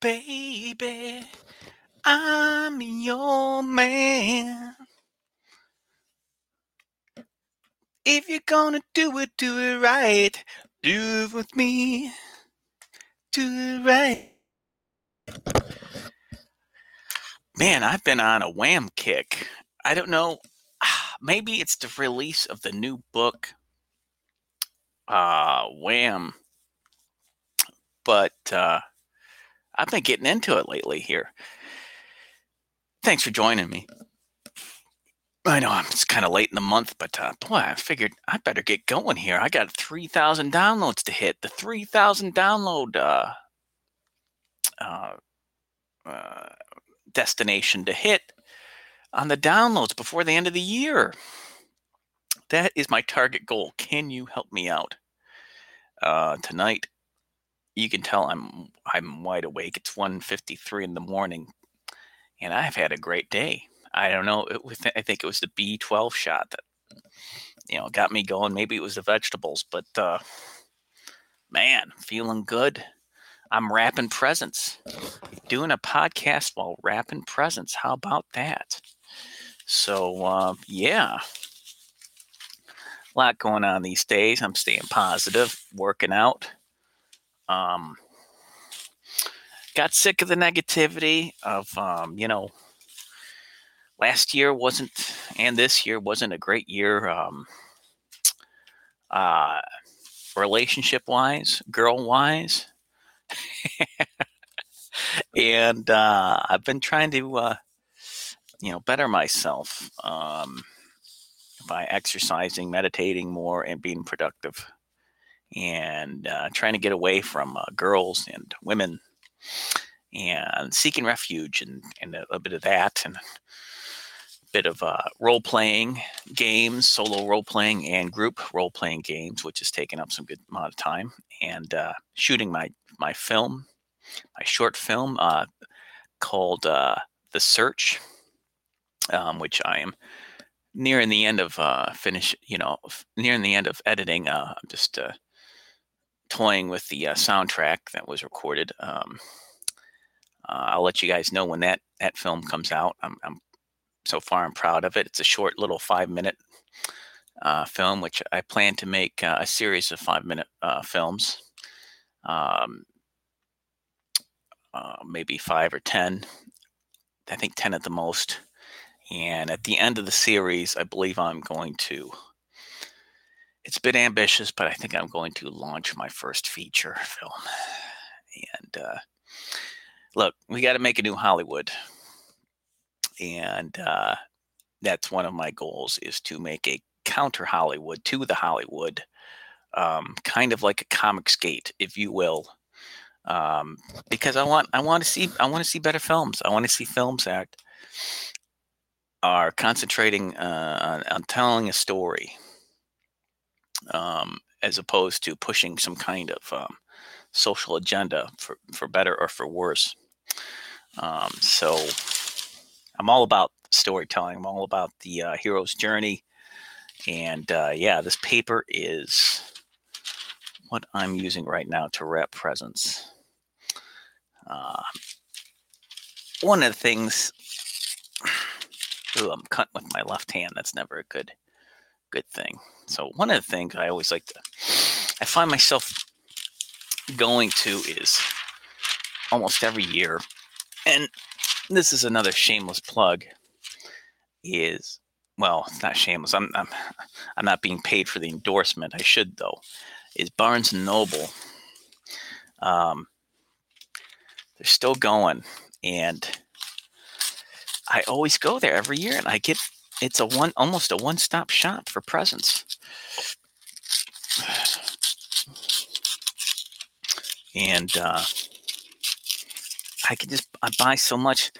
Baby, I'm your man. If you're gonna do it, do it right. Do it with me. Do it right. Man, I've been on a wham kick. I don't know. Maybe it's the release of the new book, uh, Wham. But uh, I've been getting into it lately here. Thanks for joining me. I know it's kind of late in the month, but uh, boy, I figured I better get going here. I got 3,000 downloads to hit. The 3,000 download uh, uh, uh, destination to hit on the downloads before the end of the year. That is my target goal. Can you help me out? Uh, tonight, you can tell I'm I'm wide awake. It's 1:53 in the morning, and I've had a great day. I don't know. Was, I think it was the B12 shot that you know got me going. Maybe it was the vegetables, but uh, man, feeling good. I'm wrapping presents, doing a podcast while wrapping presents. How about that? So uh, yeah, a lot going on these days. I'm staying positive, working out. Um, got sick of the negativity of um, you know last year wasn't and this year wasn't a great year um, uh, relationship wise girl wise and uh, i've been trying to uh, you know better myself um, by exercising meditating more and being productive and uh, trying to get away from uh, girls and women and seeking refuge and, and a, a bit of that and a bit of uh, role playing games, solo role playing and group role playing games, which has taken up some good amount of time, and uh, shooting my my film, my short film uh, called uh, The Search, um, which I am nearing the end of uh, finish. You know, nearing the end of editing. Uh, I'm just toying with the uh, soundtrack that was recorded. Um, uh, I'll let you guys know when that that film comes out. I'm, I'm so far I'm proud of it. It's a short little five minute uh, film, which I plan to make uh, a series of five minute uh, films, um, uh, maybe five or ten. I think ten at the most. And at the end of the series, I believe I'm going to it's bit ambitious, but I think I'm going to launch my first feature film. And uh, look, we got to make a new Hollywood, and uh, that's one of my goals is to make a counter Hollywood to the Hollywood, um, kind of like a Comicsgate, if you will. Um, because I want I want to see I want to see better films. I want to see films that are concentrating uh, on, on telling a story um, as opposed to pushing some kind of um, social agenda for, for better or for worse. Um, so I'm all about storytelling. I'm all about the uh, hero's journey. And uh, yeah, this paper is what I'm using right now to wrap presents. Uh, one of the things, ooh, I'm cutting with my left hand. That's never a good, good thing. So one of the things I always like to, I find myself going to is almost every year, and this is another shameless plug. Is well, it's not shameless. I'm I'm I'm not being paid for the endorsement. I should though. Is Barnes and Noble? Um, they're still going, and I always go there every year, and I get it's a one almost a one stop shop for presents. And uh, I can just I buy so much.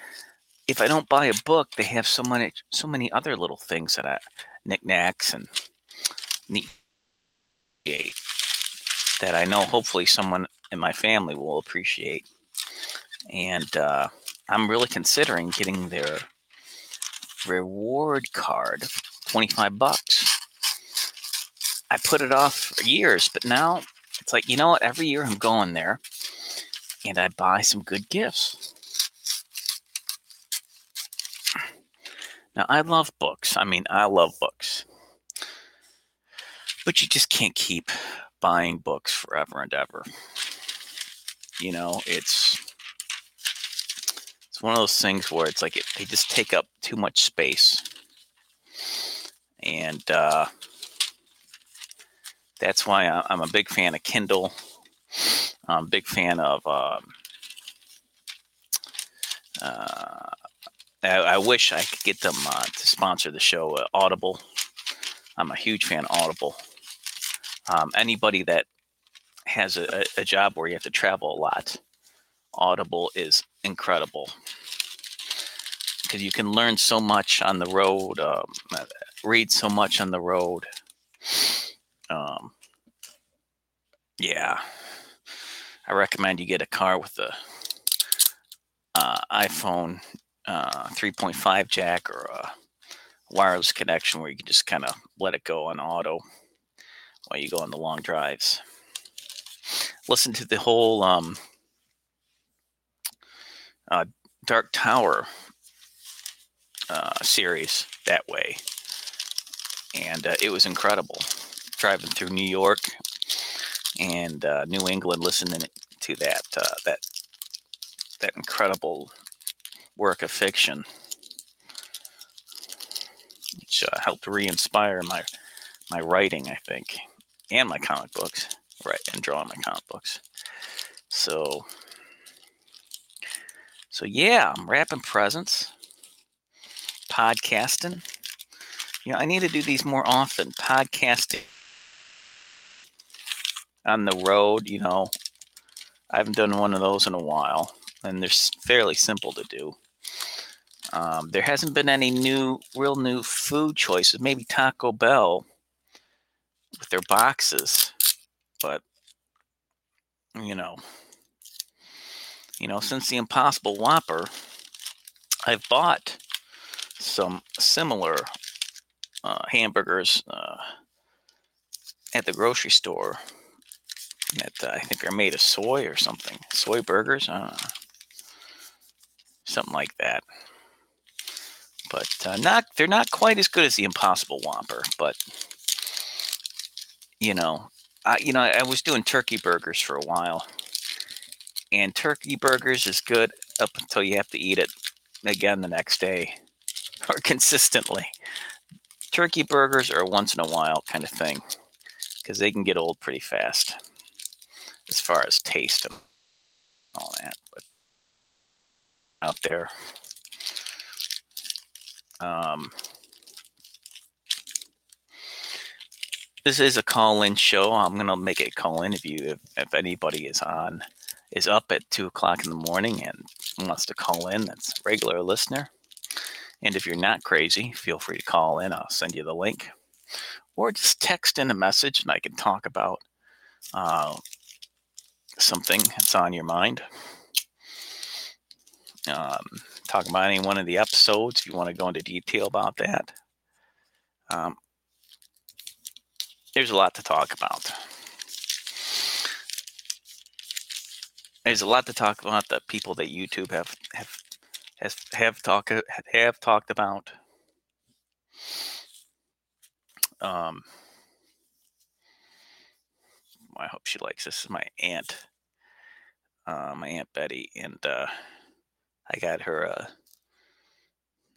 If I don't buy a book, they have so many so many other little things that I knickknacks and neat that I know hopefully someone in my family will appreciate. And uh, I'm really considering getting their reward card, 25 bucks. I put it off for years, but now it's like, you know what? Every year I'm going there and I buy some good gifts. Now, I love books. I mean, I love books. But you just can't keep buying books forever and ever. You know, it's it's one of those things where it's like it, they just take up too much space. And uh, that's why I'm a big fan of Kindle. I'm a big fan of um, uh, I, I, wish I could get them uh, to sponsor the show, uh, Audible. I'm a huge fan of Audible. Um, anybody that has a, a, job where you have to travel a lot, Audible is incredible because you can learn so much on the road, um, read so much on the road. Um, yeah, I recommend you get a car with the uh, iPhone uh, 3.5 jack or a wireless connection where you can just kind of let it go on auto while you go on the long drives. Listen to the whole um, uh, Dark Tower uh, series that way, and uh, it was incredible. Driving through New York and uh, New England, listening to that uh, that that incredible work of fiction, which uh, helped re-inspire my my writing, I think, and my comic books, right, and drawing my comic books. So, so yeah, I'm wrapping presents, podcasting. You know, I need to do these more often. Podcasting on the road, you know, I haven't done one of those in a while, and they're fairly simple to do. Um, there hasn't been any new, real new food choices. Maybe Taco Bell with their boxes, but you know, you know, since the Impossible Whopper, I've bought some similar uh, hamburgers uh, at the grocery store that uh, I think are made of soy or something. Soy burgers, something like that but uh, not they're not quite as good as the Impossible Whopper. But you know, I you know I was doing turkey burgers for a while, and turkey burgers is good up until you have to eat it again the next day or consistently. Turkey burgers are once in a while kind of thing because they can get old pretty fast as far as taste and all that. But out there. Um, this is a call-in show. I'm gonna make a call-in if you if, if anybody is on is up at two o'clock in the morning and wants to call in. That's a regular listener. And if you're not crazy, feel free to call in. I'll send you the link, or just text in a message, and I can talk about uh, something that's on your mind. Um, talk about any one of the episodes if you want to go into detail about that. Um, there's a lot to talk about. There's a lot to talk about the people that YouTube have have has have talk have talked about. Um, I hope she likes this. this is my aunt, uh, my aunt Betty, and uh, I got her a,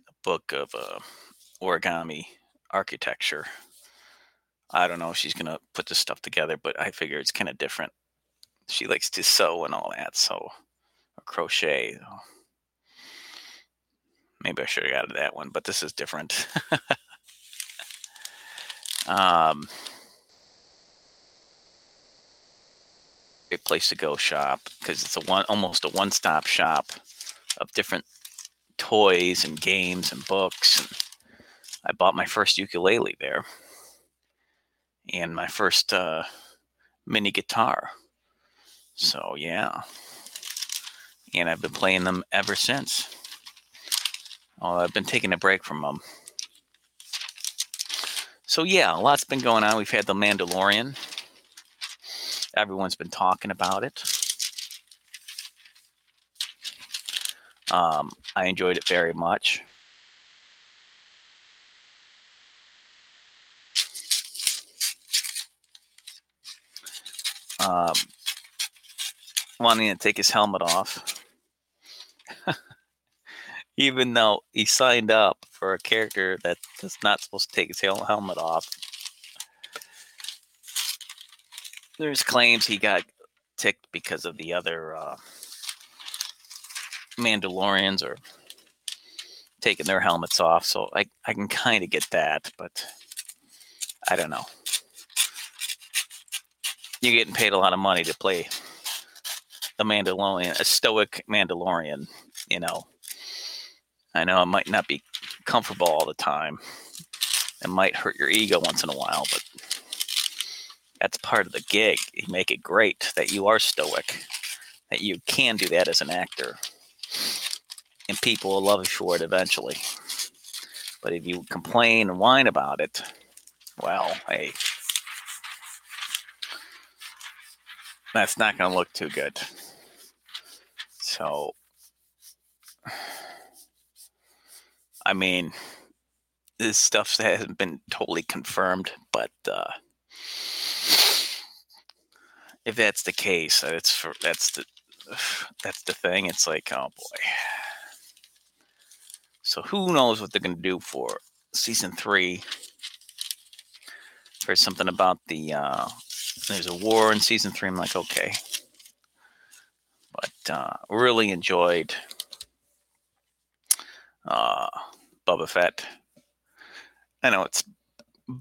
a book of uh, origami architecture. I don't know if she's gonna put this stuff together, but I figure it's kind of different. She likes to sew and all that, so or crochet. Maybe I should have got that one, but this is different. um, great place to go shop because it's a one almost a one-stop shop of different toys and games and books. And I bought my first ukulele there and my first uh, mini guitar. So, yeah. And I've been playing them ever since. Oh, I've been taking a break from them. So, yeah, a lot's been going on. We've had The Mandalorian. Everyone's been talking about it. Um, I enjoyed it very much. Um, wanting to take his helmet off, even though he signed up for a character that is not supposed to take his helmet off. There's claims he got ticked because of the other uh, Mandalorians or taking their helmets off. So I, I can kind of get that, but I don't know. You're getting paid a lot of money to play a Mandalorian, a stoic Mandalorian, you know. I know it might not be comfortable all the time. It might hurt your ego once in a while, but that's part of the gig. You make it great that you are stoic, that you can do that as an actor. And people will love you for it eventually. But if you complain and whine about it, well, hey, that's not going to look too good. So, I mean, this stuff hasn't been totally confirmed, but uh, if that's the case, it's for that's the that's the thing. It's like, oh boy. So who knows what they're to do for season three? There's something about the uh, there's a war in season three. I'm like, okay, but uh, really enjoyed uh, Boba Fett. I know it's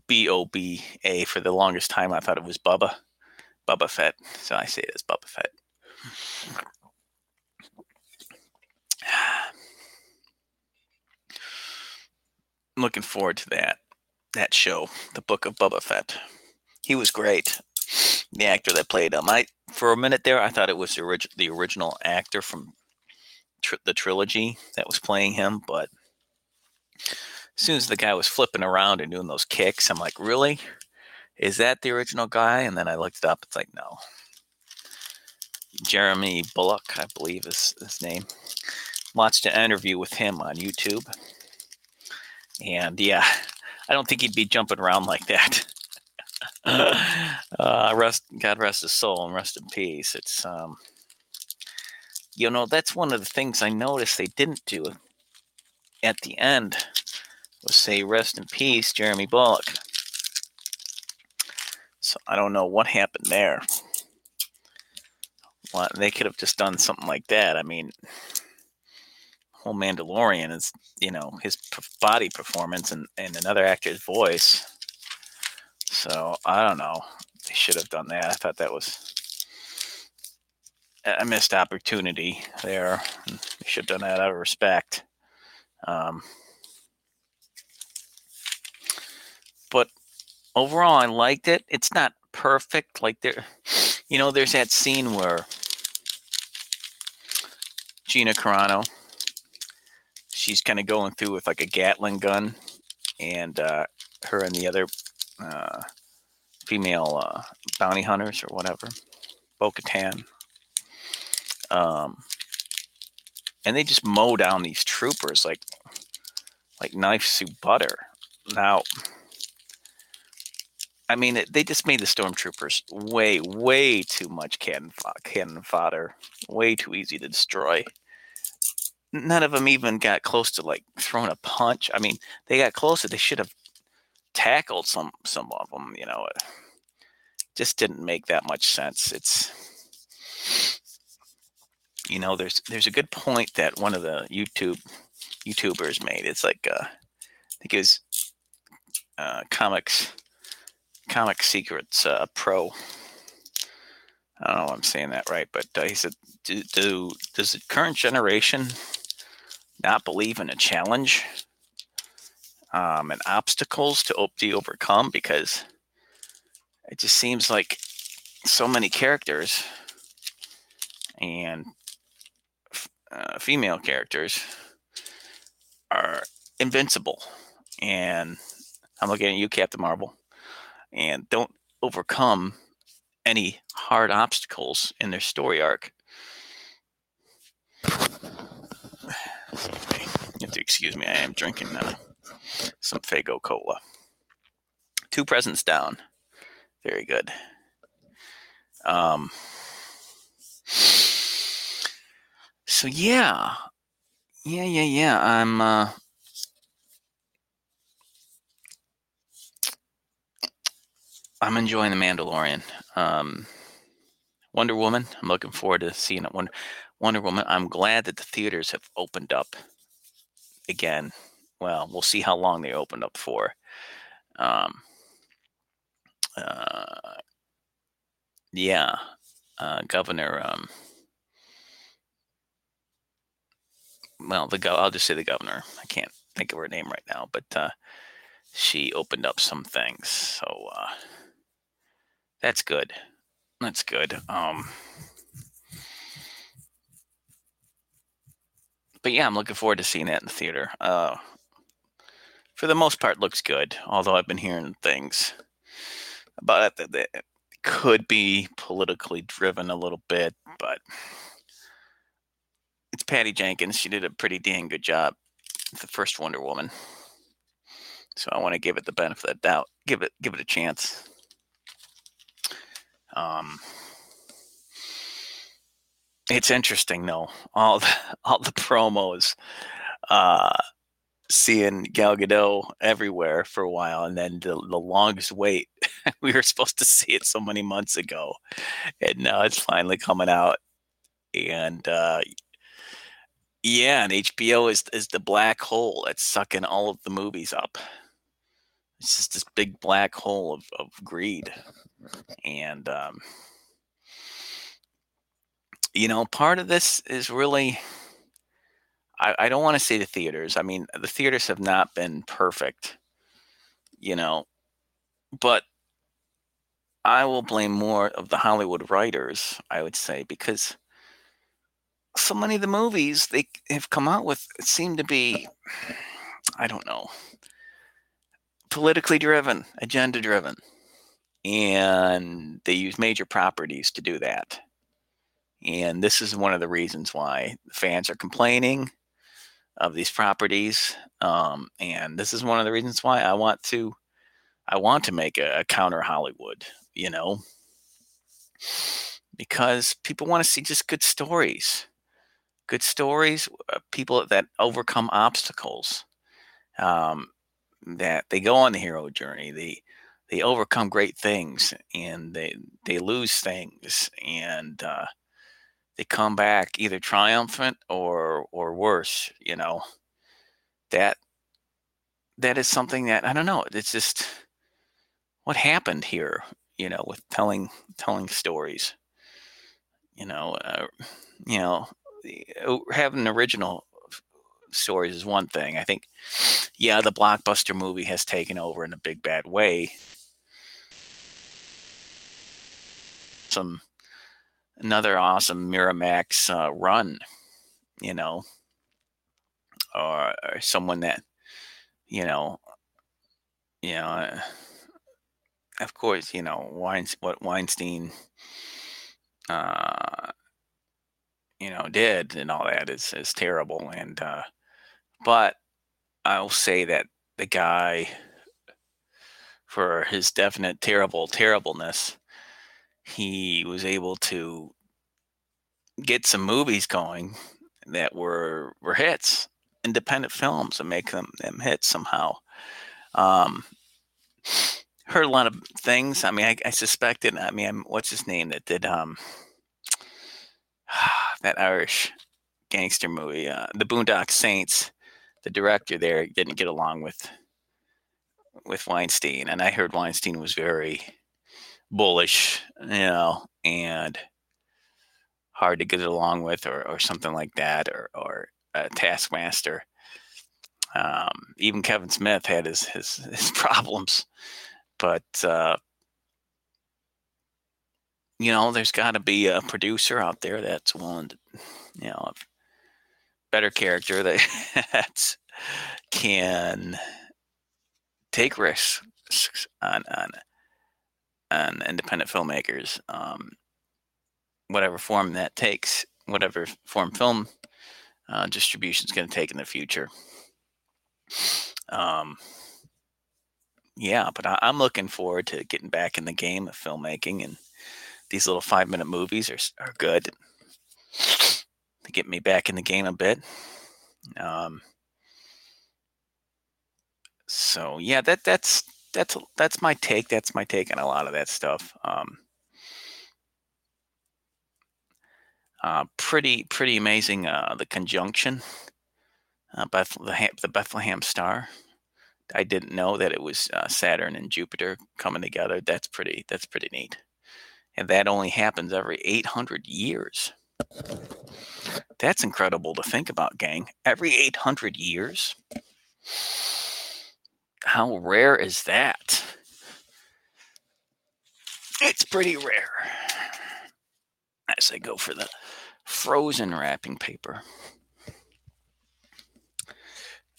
B O B A for the longest time. I thought it was Bubba, Bubba Fett. So I say it as Bubba Fett. I'm looking forward to that that show, the Book of Boba Fett. He was great. The actor that played him. I for a minute there, I thought it was the, orig- the original actor from tr- the trilogy that was playing him, but as soon as the guy was flipping around and doing those kicks, I'm like, really? Is that the original guy? And then I looked it up. It's like, no, Jeremy Bulloch, I believe is his name. Watched an interview with him on YouTube. And yeah, I don't think he'd be jumping around like that. uh, rest, God rest his soul and rest in peace. It's, um, you know, that's one of the things I noticed they didn't do at the end was say, rest in peace, Jeremy Bulloch. So I don't know what happened there. Well, they could have just done something like that. I mean, whole Mandalorian is, you know, his body performance and, and another actor's voice. So I don't know. They should have done that. I thought that was a missed opportunity there. They should have done that out of respect. Um, but overall, I liked it. It's not perfect. Like there, you know, there's that scene where Gina Carano, she's kind of going through with like a Gatling gun, and uh, her and the other uh, female uh, bounty hunters or whatever, Bo Katan. Um, and they just mow down these troopers like like knife soup butter. Now, I mean, it, they just made the stormtroopers way, way too much cannon, cannon fodder, way too easy to destroy. None of them even got close to like throwing a punch. I mean, they got closer. They should have tackled some some of them. You know, it just didn't make that much sense. It's you know, there's there's a good point that one of the YouTube YouTubers made. It's like uh, I think it was uh, comics Comic Secrets uh, Pro. I don't know if I'm saying that right, but uh, he said, do, do, does the current generation not believe in a challenge um, and obstacles to be overcome? Because it just seems like so many characters and uh, female characters are invincible. And I'm looking at you, Captain Marvel and don't overcome any hard obstacles in their story arc. You have to excuse me. I am drinking uh, some Faygo Cola. Two presents down. Very good. Um. So yeah, yeah, yeah, yeah. I'm. Uh, I'm enjoying the Mandalorian. Um, Wonder Woman. I'm looking forward to seeing it. Wonder, Wonder Woman. I'm glad that the theaters have opened up again. Well, we'll see how long they opened up for. Um, uh, yeah, uh, Governor. Um, well, the go- I'll just say the governor. I can't think of her name right now, but uh, she opened up some things, so uh, that's good. That's good. Um, but yeah, I'm looking forward to seeing that in the theater. Uh, for the most part, looks good. Although I've been hearing things about it that, that could be politically driven a little bit, but it's Patty Jenkins. She did a pretty dang good job. The first Wonder Woman. So I want to give it the benefit of the doubt. Give it give it a chance. Um, it's interesting though. All the, all the promos, uh, seeing Gal Gadot everywhere for a while, and then the, the longest wait. we were supposed to see it so many months ago, and now it's finally coming out. And uh, yeah, and HBO is is the black hole that's sucking all of the movies up. It's just this big black hole of, of greed. And um, you know, part of this is really I, I don't want to say the theaters. I mean, the theaters have not been perfect, you know, but I will blame more of the Hollywood writers, I would say, because so many of the movies they have come out with seem to be, I don't know, politically driven, agenda driven. And they use major properties to do that. And this is one of the reasons why fans are complaining of these properties. Um, and this is one of the reasons why I want to I want to make a, a counter Hollywood, you know, because people want to see just good stories, good stories, uh, people that overcome obstacles. Um, that they go on the hero journey. They they overcome great things and they they lose things and uh, they come back either triumphant or or worse. You know that that is something that I don't know. It's just what happened here. You know, with telling telling stories. You know, uh, you know, uh, having original stories is one thing. I think, yeah, the blockbuster movie has taken over in a big bad way. Some another awesome Miramax uh, run, you know, or, or, someone that, you know, you know, uh, of course, you know, Weinstein, what Weinstein, uh, you know, did and all that is is terrible, and uh, but I'll say that the guy, for his definite terrible terribleness, he was able to get some movies going that were were hits, independent films, and make them them hits somehow. Um, heard a lot of things. I mean, I, I suspected. I mean, what's his name that did um that Irish gangster movie, uh, The Boondock Saints the director there didn't get along with with Weinstein, and I heard Weinstein was very bullish, you know, and hard to get along with, or or something like that, or or a taskmaster. Um, even Kevin Smith had his his, his problems, but uh, you know, there's got to be a producer out there that's willing to, you know, a better character that can take risks on on, on independent filmmakers, um, whatever form that takes, whatever form film uh, distribution is going to take in the future. Um, yeah, but I, am looking forward to getting back in the game of filmmaking, and these little five minute movies are are good to get me back in the game a bit. Um, so yeah, that that's that's that's my take. That's my take on a lot of that stuff. Um, uh, pretty pretty amazing. Uh, the conjunction, uh, Bethlehem, the Bethlehem star. I didn't know that it was uh, Saturn and Jupiter coming together. That's pretty. That's pretty neat, and that only happens every 800 years. That's incredible to think about, gang. Every 800 years. How rare is that? It's pretty rare. As I go for the frozen wrapping paper.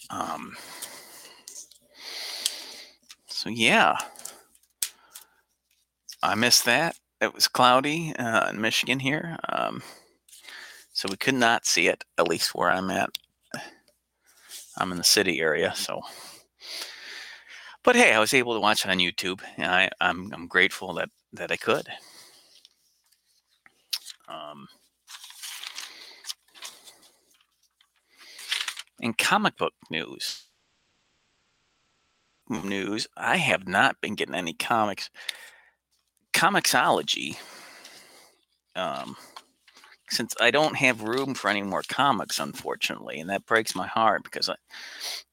Um, so yeah, I missed that. It was cloudy uh, in Michigan here, um, so we could not see it. At least where I'm at. I'm in the city area, so but hey, I was able to watch it on YouTube, and I, I'm I'm grateful that that I could. Um, in comic book news, news, I have not been getting any comics. Comixology, um, since I don't have room for any more comics, unfortunately, and that breaks my heart because I,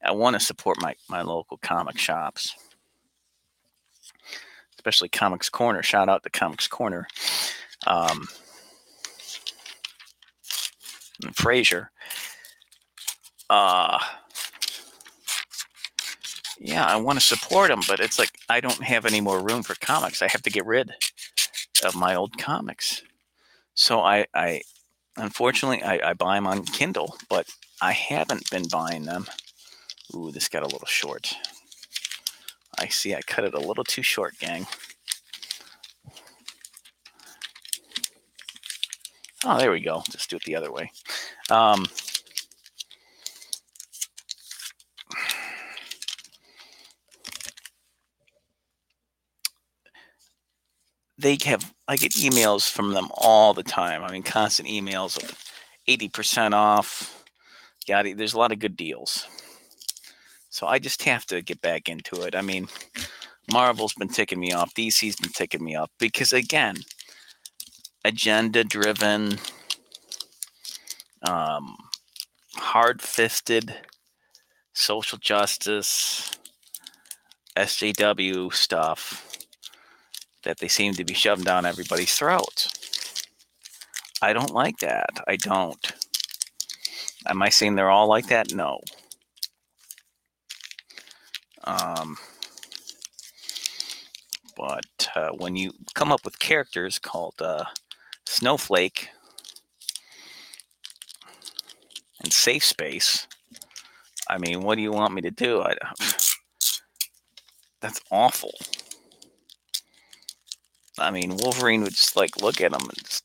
I want to support my, my local comic shops, especially Comics Corner. Shout out to Comics Corner. Um, and Fraser. Uh, yeah, I want to support them, but it's like I don't have any more room for comics. I have to get rid of my old comics. So I, I unfortunately, I, I buy them on Kindle, but I haven't been buying them. Ooh, this got a little short. I see I cut it a little too short, gang. Oh, there we go. Just do it the other way. Um, they have I get emails from them all the time. I mean, constant emails of eighty percent off. Yeah, there's a lot of good deals. So I just have to get back into it. I mean, Marvel's been ticking me off. DC's been ticking me off because again, agenda driven, um, hard fisted, social justice, SJW stuff that they seem to be shoving down everybody's throats. I don't like that. I don't. Am I saying they're all like that? No. Um, but uh, when you come up with characters called uh, Snowflake and Safe Space, I mean, what do you want me to do? I, that's awful. I mean, Wolverine would just like look at him and just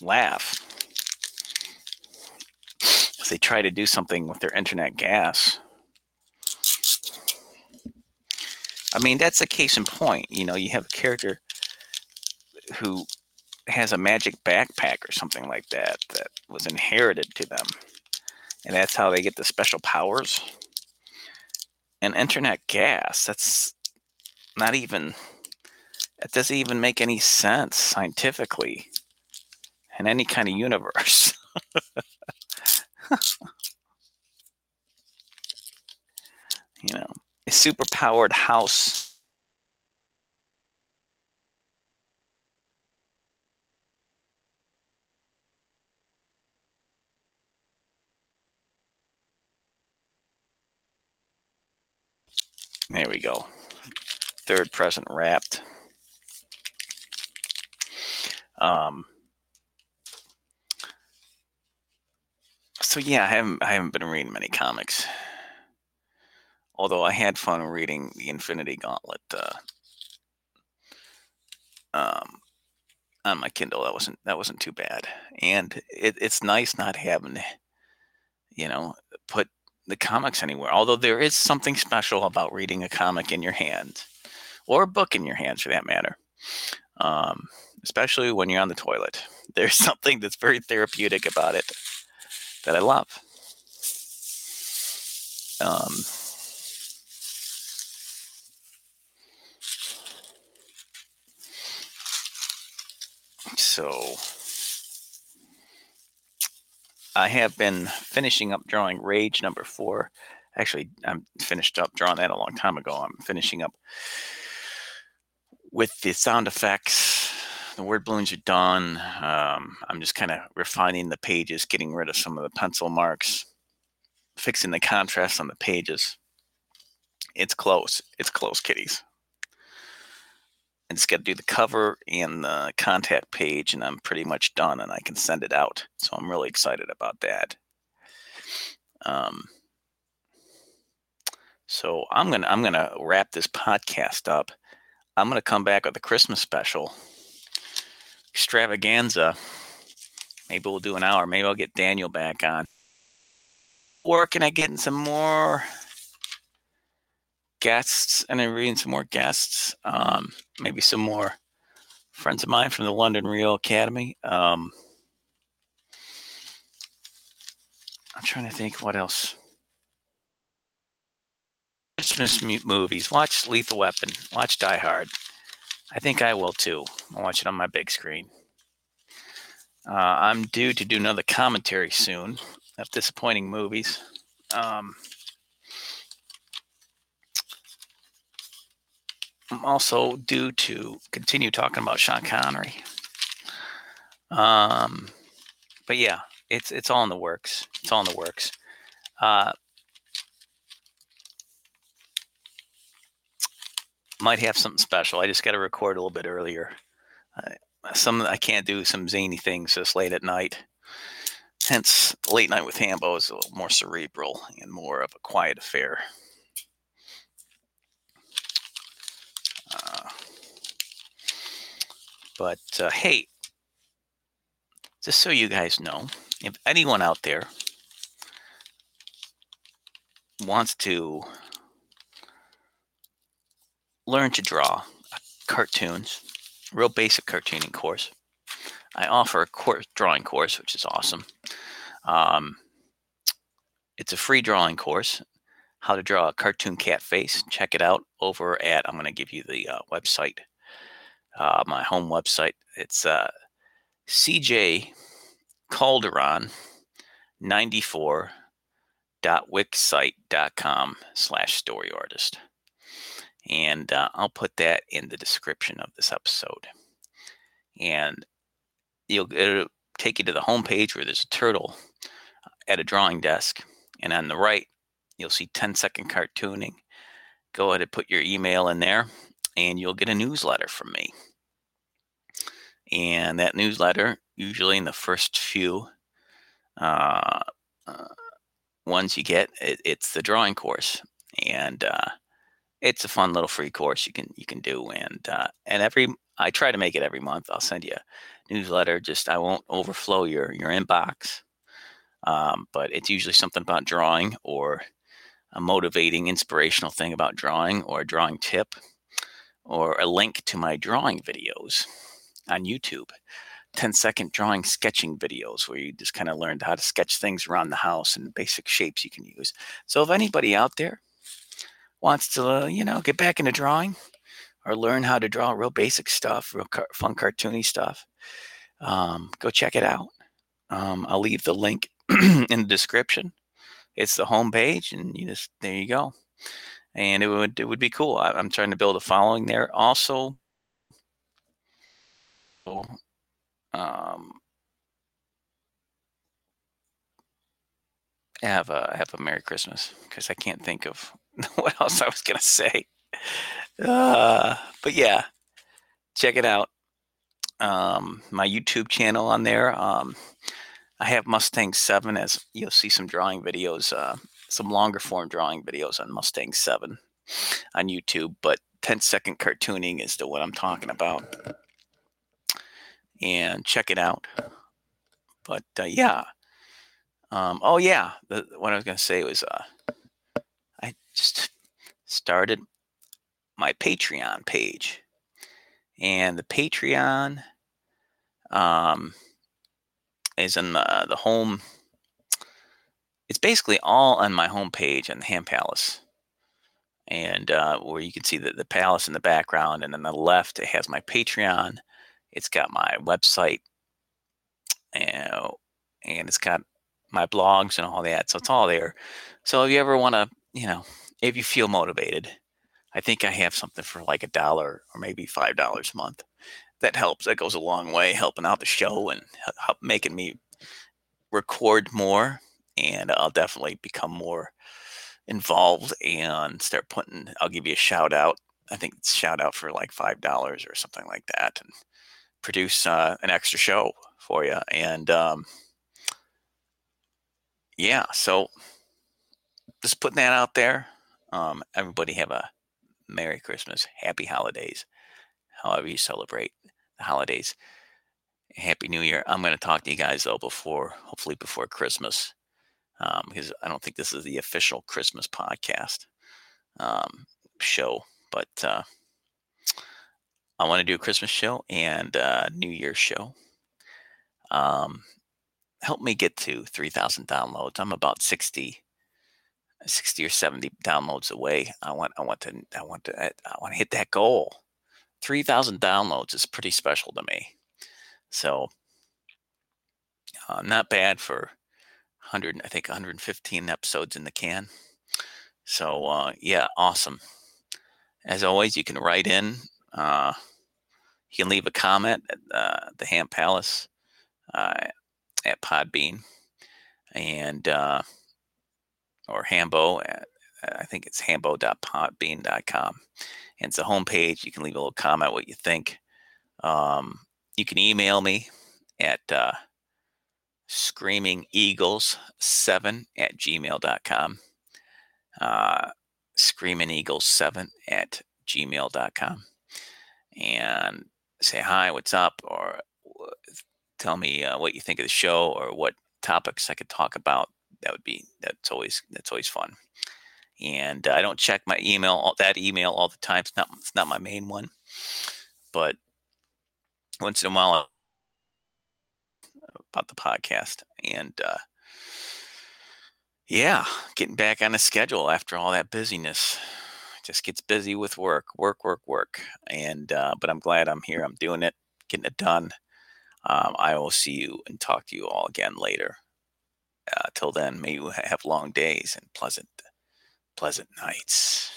laugh. If they try to do something with their internet gas. I mean, that's a case in point. You know, you have a character who has a magic backpack or something like that that was inherited to them. And that's how they get the special powers. And internet gas, that's not even it doesn't even make any sense scientifically in any kind of universe. you know, a super powered house. There we go. Third present wrapped. Um, so yeah, I haven't I haven't been reading many comics. Although I had fun reading the Infinity Gauntlet uh, um, on my Kindle. That wasn't that wasn't too bad, and it, it's nice not having you know, put the comics anywhere. Although there is something special about reading a comic in your hand, or a book in your hands for that matter. Um, especially when you're on the toilet. There's something that's very therapeutic about it that I love. Um, so I have been finishing up drawing Rage number four. Actually, I'm finished up drawing that a long time ago. I'm finishing up with the sound effects. The word balloons are done. Um, I'm just kind of refining the pages, getting rid of some of the pencil marks, fixing the contrast on the pages. It's close. It's close, kitties. I just got to do the cover and the contact page, and I'm pretty much done, and I can send it out. So I'm really excited about that. Um, so I'm gonna I'm gonna wrap this podcast up. I'm gonna come back with a Christmas special extravaganza. Maybe we'll do an hour. Maybe I'll get Daniel back on. Working at getting some more guests and I'm reading some more guests. Um, maybe some more friends of mine from the London Real Academy. Um, I'm trying to think what else. Christmas movies. Watch Lethal Weapon. Watch Die Hard. I think I will too. I'll watch it on my big screen. Uh, I'm due to do another commentary soon of disappointing movies. Um, I'm also due to continue talking about Sean Connery. Um, but yeah, it's it's all in the works. It's all in the works. Uh, might have something special. I just got to record a little bit earlier. Some I can't do some zany things this late at night. Hence, late night with Hambo is a little more cerebral and more of a quiet affair. Uh, but uh, hey, just so you guys know, if anyone out there wants to learn to draw cartoons, real basic cartooning course, I offer a course, drawing course, which is awesome. Um, it's a free drawing course how to draw a cartoon cat face. Check it out over at, I'm going to give you the uh, website, uh, my home website. It's uh, CJ Calderon 94.wixsite.com slash story artist. And uh, I'll put that in the description of this episode. And you'll it'll take you to the home page where there's a turtle at a drawing desk. And on the right, You'll see 10 second cartooning. Go ahead and put your email in there, and you'll get a newsletter from me. And that newsletter, usually in the first few uh, uh, ones you get, it, it's the drawing course, and uh, it's a fun little free course you can you can do. And uh, and every I try to make it every month. I'll send you a newsletter. Just I won't overflow your your inbox, um, but it's usually something about drawing or a motivating, inspirational thing about drawing or a drawing tip or a link to my drawing videos on YouTube. 10 second drawing sketching videos where you just kind of learned how to sketch things around the house and basic shapes you can use. So if anybody out there wants to, uh, you know, get back into drawing or learn how to draw real basic stuff, real car- fun cartoony stuff, um, go check it out. Um, I'll leave the link in the description it's the home page, and you just there you go. And it would it would be cool. I, am trying to build a following there. Also, um, have a have a Merry Christmas because I can't think of what else I was gonna say. Uh, but yeah, check it out. Um, my YouTube channel on there. Um, I have Mustang 7 as you'll see some drawing videos, uh, some longer form drawing videos on Mustang 7 on YouTube, but 10 second cartooning is the what I'm talking about. And check it out. But uh, yeah, Um, oh yeah, the, what I was to say was uh, just started my Patreon page, and the Patreon um, is in the, the home. It's basically all on my homepage on the Ham Palace, and uh, where you can see the, the palace in the background, and on the left it has my Patreon. It's got my website, and, and it's got my blogs and all that. So it's all there. So if you ever want to, you know, if you feel motivated, I think I have something for like a dollar or maybe five dollars a month. That helps. That goes a long way, helping out the show and help making me record more. And I'll definitely become more involved and start putting. I'll give you a shout out. I think it's shout out for like five dollars or something like that, and produce uh, an extra show for you. And um, yeah, so just putting that out there. Um, everybody have a Merry Christmas, Happy Holidays, however you celebrate the holidays. Happy New Year. I'm going to talk to you guys though before, hopefully before Christmas, um, because I don't think this is the official Christmas podcast um, show, but uh, I want to do a Christmas show and uh, New Year show. Um, help me get to 3,000 downloads. I'm about 60, 60 or 70 downloads away. I want, I want to, I want to, I want to hit that goal. 3,000 downloads is pretty special to me. So, uh, not bad for 100, I think 115 episodes in the can. So, uh, yeah, awesome. As always, you can write in. Uh, you can leave a comment at uh, the Ham Palace uh, at Podbean and uh, or Hambo. At, I think it's hambo.podbean.com. And it's a homepage. You can leave a little comment what you think. Um, you can email me at uh, screamingeagles7 at gmail.com. Uh, screamingeagles7 at gmail.com. And say hi, what's up, or tell me uh, what you think of the show or what topics I could talk about. That would be that's always that's always fun. And uh, I don't check my email that email all the time. It's not it's not my main one, but once in a while about the podcast and uh, yeah, getting back on the schedule after all that busyness. Just gets busy with work, work, work, work. And uh, but I'm glad I'm here. I'm doing it, getting it done. Um, I will see you and talk to you all again later. Uh, till then, may you have long days and pleasant, pleasant nights.